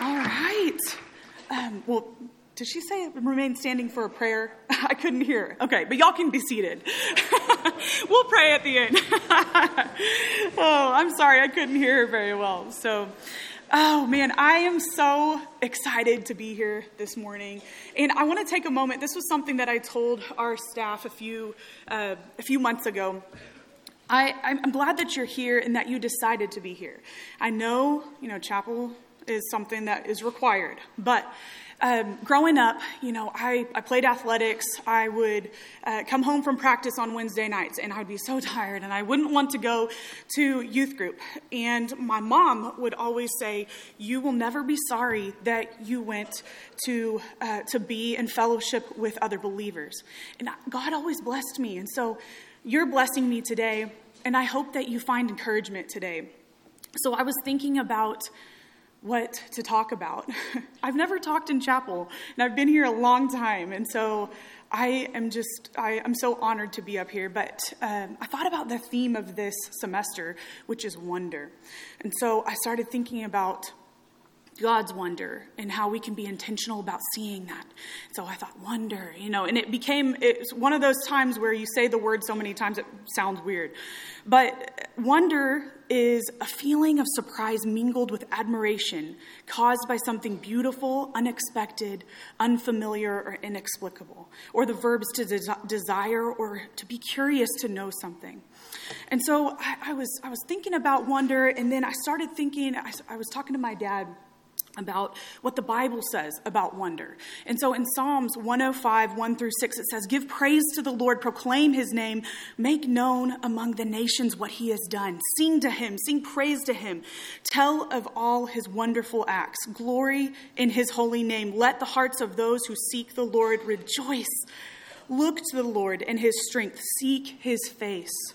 All right. Um, well, did she say remain standing for a prayer? I couldn't hear. Okay, but y'all can be seated. we'll pray at the end. oh, I'm sorry, I couldn't hear her very well. So, oh man, I am so excited to be here this morning, and I want to take a moment. This was something that I told our staff a few uh, a few months ago. I, I'm glad that you're here and that you decided to be here. I know, you know, chapel is something that is required. But um, growing up, you know, I, I played athletics. I would uh, come home from practice on Wednesday nights and I would be so tired and I wouldn't want to go to youth group. And my mom would always say, You will never be sorry that you went to, uh, to be in fellowship with other believers. And God always blessed me. And so you're blessing me today. And I hope that you find encouragement today. So I was thinking about what to talk about. I've never talked in chapel, and I've been here a long time, and so I am just, I, am so honored to be up here. But um, I thought about the theme of this semester, which is wonder. And so I started thinking about God's wonder and how we can be intentional about seeing that. So I thought, wonder, you know, and it became it's one of those times where you say the word so many times it sounds weird. But wonder is a feeling of surprise mingled with admiration caused by something beautiful, unexpected, unfamiliar, or inexplicable. Or the verbs to des- desire or to be curious to know something. And so I, I, was, I was thinking about wonder, and then I started thinking, I, I was talking to my dad about what the Bible says about wonder. And so in Psalms 105, 1 through 6, it says, Give praise to the Lord, proclaim his name, make known among the nations what he has done. Sing to him, sing praise to him, tell of all his wonderful acts. Glory in his holy name. Let the hearts of those who seek the Lord rejoice. Look to the Lord and his strength, seek his face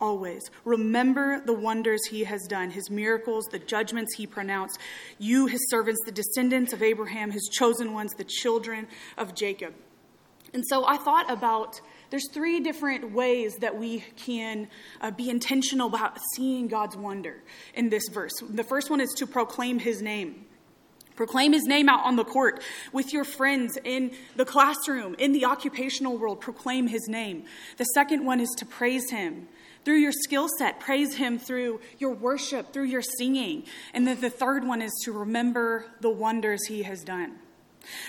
always. Remember the wonders he has done, his miracles, the judgments he pronounced. You, his servants, the descendants of Abraham, his chosen ones, the children of Jacob. And so I thought about there's three different ways that we can uh, be intentional about seeing God's wonder in this verse. The first one is to proclaim his name. Proclaim his name out on the court with your friends in the classroom, in the occupational world. Proclaim his name. The second one is to praise him through your skill set. Praise Him through your worship, through your singing. And then the third one is to remember the wonders He has done.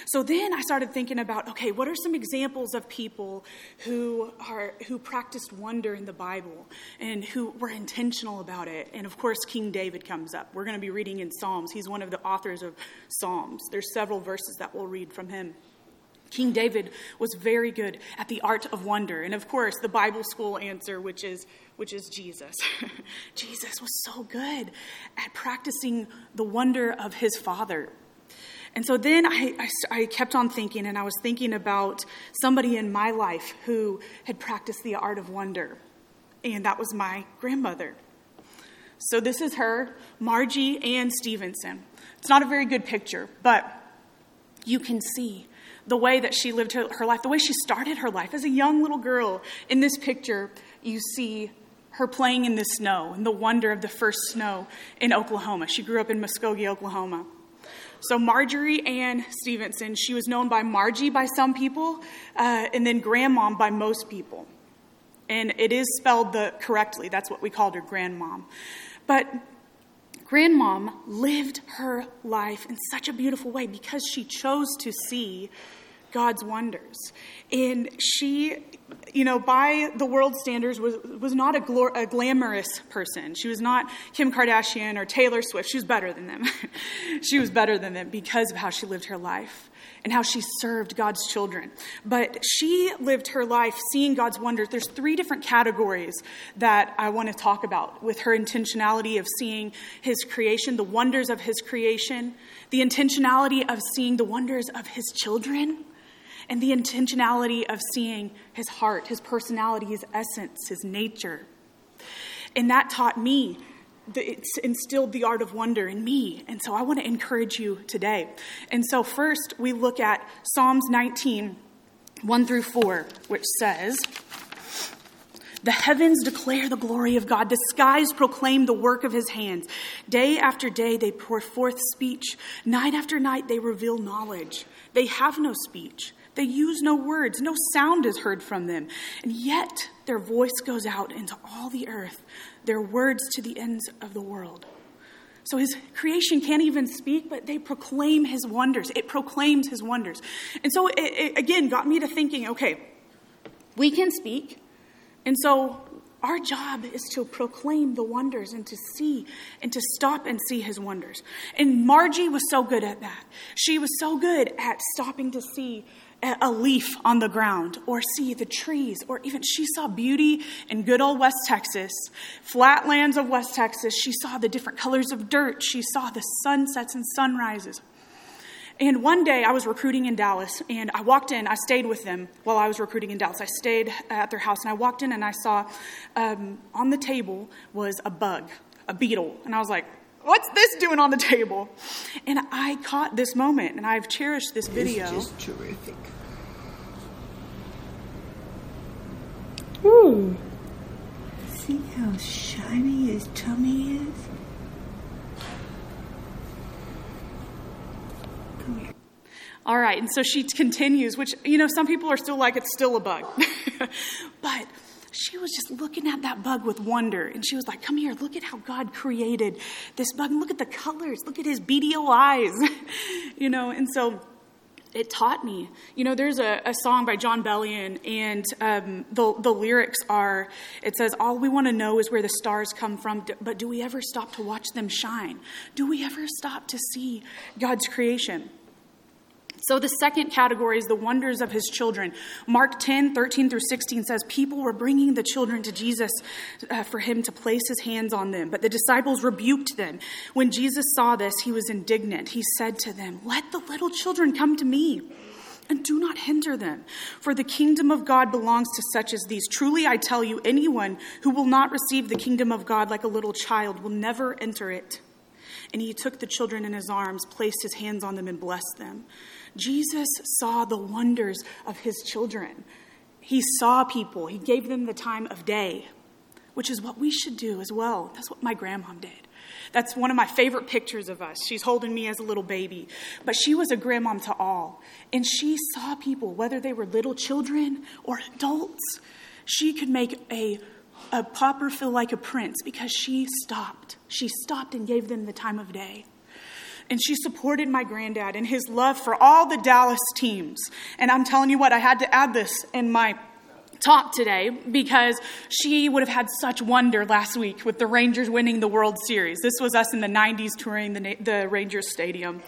So then I started thinking about okay, what are some examples of people who are who practiced wonder in the Bible and who were intentional about it? And of course, King David comes up. We're going to be reading in Psalms. He's one of the authors of Psalms. There's several verses that we'll read from him. King David was very good at the art of wonder. And of course, the Bible school answer, which is, which is Jesus. Jesus was so good at practicing the wonder of his Father. And so then I, I, I, kept on thinking, and I was thinking about somebody in my life who had practiced the art of wonder, and that was my grandmother. So this is her, Margie Ann Stevenson. It's not a very good picture, but you can see the way that she lived her, her life, the way she started her life as a young little girl. In this picture, you see her playing in the snow and the wonder of the first snow in Oklahoma. She grew up in Muskogee, Oklahoma. So, Marjorie Ann Stevenson, she was known by Margie by some people, uh, and then Grandmom by most people. And it is spelled the, correctly. That's what we called her, Grandmom. But Grandmom lived her life in such a beautiful way because she chose to see God's wonders. And she, you know, by the world standards, was, was not a, glor- a glamorous person. She was not Kim Kardashian or Taylor Swift. She was better than them. she was better than them because of how she lived her life and how she served God's children. But she lived her life seeing God's wonders. There's three different categories that I want to talk about with her intentionality of seeing his creation, the wonders of his creation, the intentionality of seeing the wonders of his children and the intentionality of seeing his heart, his personality, his essence, his nature. And that taught me, it's instilled the art of wonder in me. And so I want to encourage you today. And so, first, we look at Psalms 19, 1 through 4, which says, The heavens declare the glory of God. The skies proclaim the work of his hands. Day after day they pour forth speech. Night after night they reveal knowledge. They have no speech. They use no words. No sound is heard from them. And yet their voice goes out into all the earth, their words to the ends of the world. So his creation can't even speak, but they proclaim his wonders. It proclaims his wonders. And so it, it again got me to thinking okay, we can speak. And so our job is to proclaim the wonders and to see and to stop and see his wonders. And Margie was so good at that. She was so good at stopping to see a leaf on the ground or see the trees or even she saw beauty in good old West Texas, flatlands of West Texas. She saw the different colors of dirt. She saw the sunsets and sunrises. And one day I was recruiting in Dallas and I walked in, I stayed with them while I was recruiting in Dallas. I stayed at their house and I walked in and I saw um, on the table was a bug, a beetle. And I was like, What's this doing on the table? And I caught this moment, and I've cherished this video. It's just terrific. Ooh. See how shiny his tummy is? Come here. All right, and so she continues, which, you know, some people are still like, it's still a bug. but she was just looking at that bug with wonder. And she was like, Come here, look at how God created this bug. Look at the colors. Look at his beady eyes. you know, and so it taught me. You know, there's a, a song by Jon Bellion, and um, the, the lyrics are it says, All we want to know is where the stars come from, but do we ever stop to watch them shine? Do we ever stop to see God's creation? So, the second category is the wonders of his children. Mark 10, 13 through 16 says, People were bringing the children to Jesus uh, for him to place his hands on them, but the disciples rebuked them. When Jesus saw this, he was indignant. He said to them, Let the little children come to me. And do not hinder them, for the kingdom of God belongs to such as these. Truly, I tell you, anyone who will not receive the kingdom of God like a little child will never enter it. And he took the children in his arms, placed his hands on them, and blessed them. Jesus saw the wonders of his children. He saw people, he gave them the time of day, which is what we should do as well. That's what my grandma did. That's one of my favorite pictures of us. She's holding me as a little baby. But she was a grandmom to all. And she saw people, whether they were little children or adults. She could make a, a pauper feel like a prince because she stopped. She stopped and gave them the time of day and she supported my granddad and his love for all the Dallas teams. And I'm telling you what, I had to add this in my talk today because she would have had such wonder last week with the Rangers winning the World Series. This was us in the 90s touring the, the Rangers Stadium.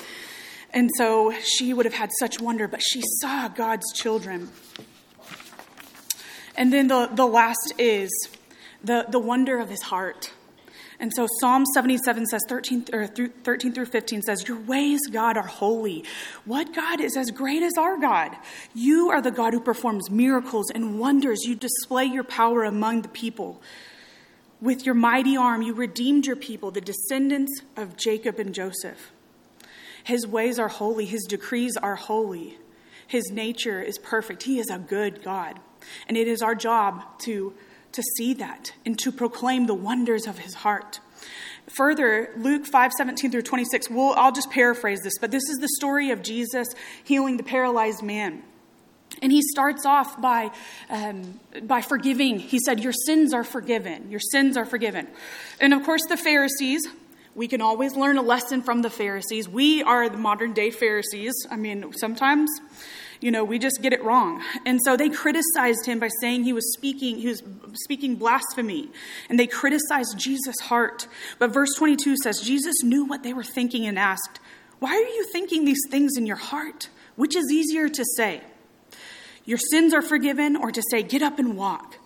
And so she would have had such wonder, but she saw God's children. And then the, the last is the, the wonder of his heart. And so Psalm 77 says 13, or through, 13 through 15 says, Your ways, God, are holy. What God is as great as our God? You are the God who performs miracles and wonders. You display your power among the people. With your mighty arm, you redeemed your people, the descendants of Jacob and Joseph. His ways are holy, his decrees are holy. His nature is perfect. He is a good God. And it is our job to to see that and to proclaim the wonders of his heart. Further, Luke 5 17 through 26, we'll, I'll just paraphrase this, but this is the story of Jesus healing the paralyzed man. And he starts off by, um, by forgiving. He said, Your sins are forgiven. Your sins are forgiven. And of course, the Pharisees, we can always learn a lesson from the Pharisees. We are the modern day Pharisees. I mean, sometimes you know, we just get it wrong. And so they criticized him by saying he was speaking, he was speaking blasphemy. And they criticized Jesus' heart. But verse 22 says, Jesus knew what they were thinking and asked, Why are you thinking these things in your heart? Which is easier to say? Your sins are forgiven, or to say, Get up and walk?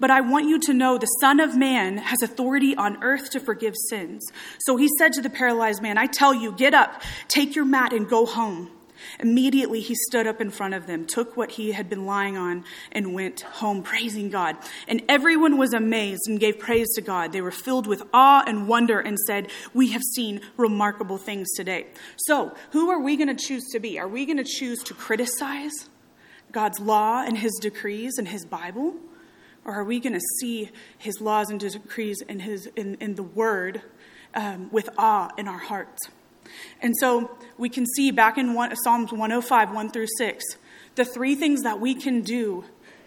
But I want you to know the Son of Man has authority on earth to forgive sins. So he said to the paralyzed man, I tell you, get up, take your mat, and go home. Immediately he stood up in front of them, took what he had been lying on, and went home praising God. And everyone was amazed and gave praise to God. They were filled with awe and wonder and said, We have seen remarkable things today. So, who are we going to choose to be? Are we going to choose to criticize God's law and his decrees and his Bible? or are we going to see his laws and decrees in, his, in, in the word um, with awe in our hearts? And so we can see back in one, Psalms 105, 1 through 6, the three things that we can do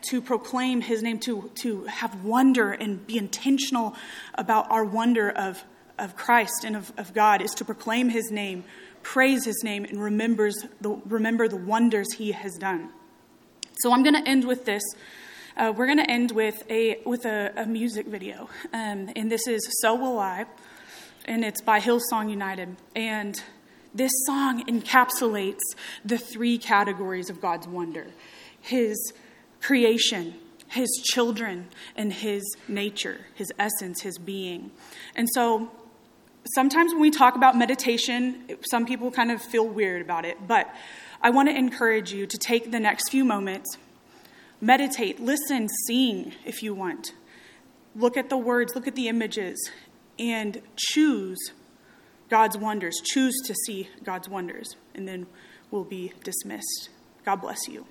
to proclaim his name, to, to have wonder and be intentional about our wonder of, of Christ and of, of God is to proclaim his name, praise his name, and remembers the, remember the wonders he has done. So I'm going to end with this. Uh, we're going to end with a with a, a music video, um, and this is "So Will I," and it's by Hillsong United. And this song encapsulates the three categories of God's wonder: His creation, His children, and His nature, His essence, His being. And so sometimes when we talk about meditation, some people kind of feel weird about it, but I want to encourage you to take the next few moments, meditate, listen, sing if you want. Look at the words, look at the images, and choose God's wonders. Choose to see God's wonders, and then we'll be dismissed. God bless you.